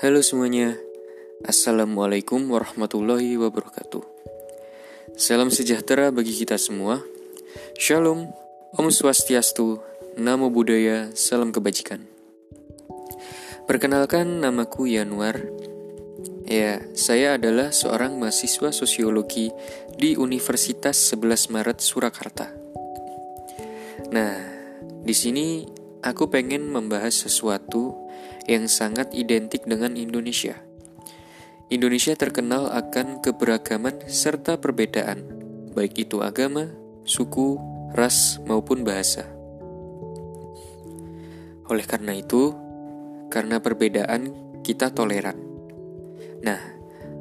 Halo semuanya, Assalamualaikum warahmatullahi wabarakatuh. Salam sejahtera bagi kita semua. Shalom, Om Swastiastu, Namo Buddhaya, Salam Kebajikan. Perkenalkan, namaku Yanuar. Ya, saya adalah seorang mahasiswa sosiologi di Universitas 11 Maret Surakarta. Nah, di sini aku pengen membahas sesuatu yang sangat identik dengan Indonesia. Indonesia terkenal akan keberagaman serta perbedaan, baik itu agama, suku, ras, maupun bahasa. Oleh karena itu, karena perbedaan kita toleran. Nah,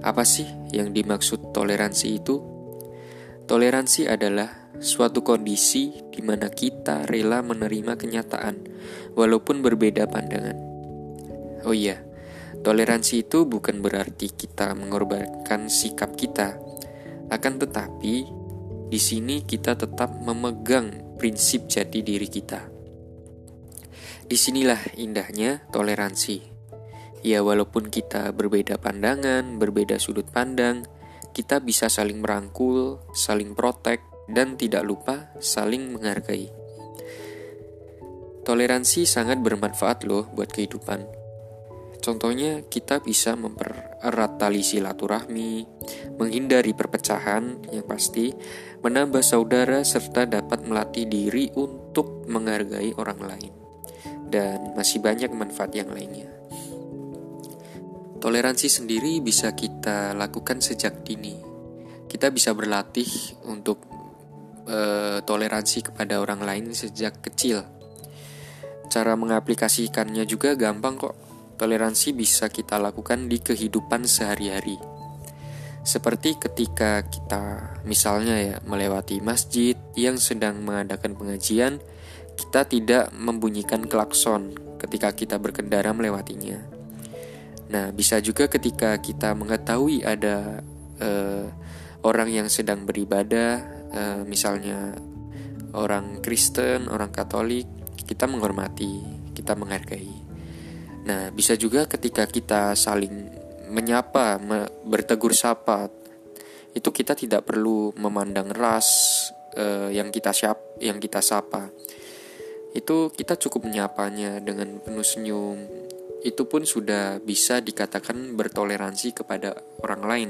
apa sih yang dimaksud toleransi itu? Toleransi adalah suatu kondisi di mana kita rela menerima kenyataan, walaupun berbeda pandangan. Oh iya, toleransi itu bukan berarti kita mengorbankan sikap kita, akan tetapi di sini kita tetap memegang prinsip jati diri kita. Di sinilah indahnya toleransi. Ya, walaupun kita berbeda pandangan, berbeda sudut pandang, kita bisa saling merangkul, saling protek, dan tidak lupa saling menghargai. Toleransi sangat bermanfaat loh buat kehidupan. Contohnya, kita bisa mempererat tali silaturahmi, menghindari perpecahan yang pasti, menambah saudara, serta dapat melatih diri untuk menghargai orang lain. Dan masih banyak manfaat yang lainnya. Toleransi sendiri bisa kita lakukan sejak dini. Kita bisa berlatih untuk e, toleransi kepada orang lain sejak kecil. Cara mengaplikasikannya juga gampang kok toleransi bisa kita lakukan di kehidupan sehari-hari. Seperti ketika kita misalnya ya melewati masjid yang sedang mengadakan pengajian, kita tidak membunyikan klakson ketika kita berkendara melewatinya. Nah, bisa juga ketika kita mengetahui ada uh, orang yang sedang beribadah, uh, misalnya orang Kristen, orang Katolik, kita menghormati, kita menghargai. Nah, bisa juga ketika kita saling menyapa, me bertegur sapa, itu kita tidak perlu memandang ras uh, yang kita siap, yang kita sapa. Itu kita cukup menyapanya dengan penuh senyum. Itu pun sudah bisa dikatakan bertoleransi kepada orang lain.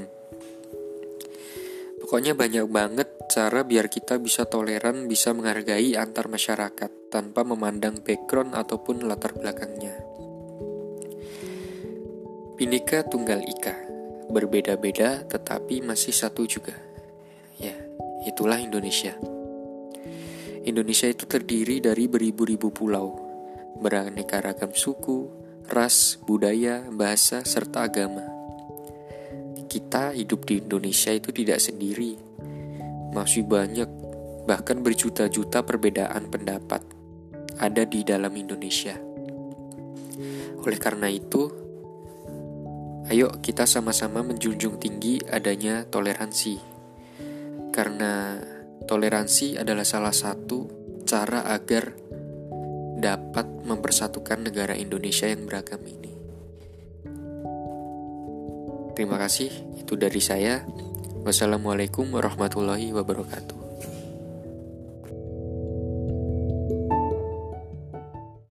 Pokoknya banyak banget cara biar kita bisa toleran, bisa menghargai antar masyarakat tanpa memandang background ataupun latar belakangnya. Bhinneka Tunggal Ika, berbeda-beda tetapi masih satu juga. Ya, itulah Indonesia. Indonesia itu terdiri dari beribu-ribu pulau, beraneka ragam suku, ras, budaya, bahasa, serta agama. Kita hidup di Indonesia itu tidak sendiri. Masih banyak, bahkan berjuta-juta perbedaan pendapat ada di dalam Indonesia. Oleh karena itu, Ayo kita sama-sama menjunjung tinggi adanya toleransi. Karena toleransi adalah salah satu cara agar dapat mempersatukan negara Indonesia yang beragam ini. Terima kasih, itu dari saya. Wassalamualaikum warahmatullahi wabarakatuh.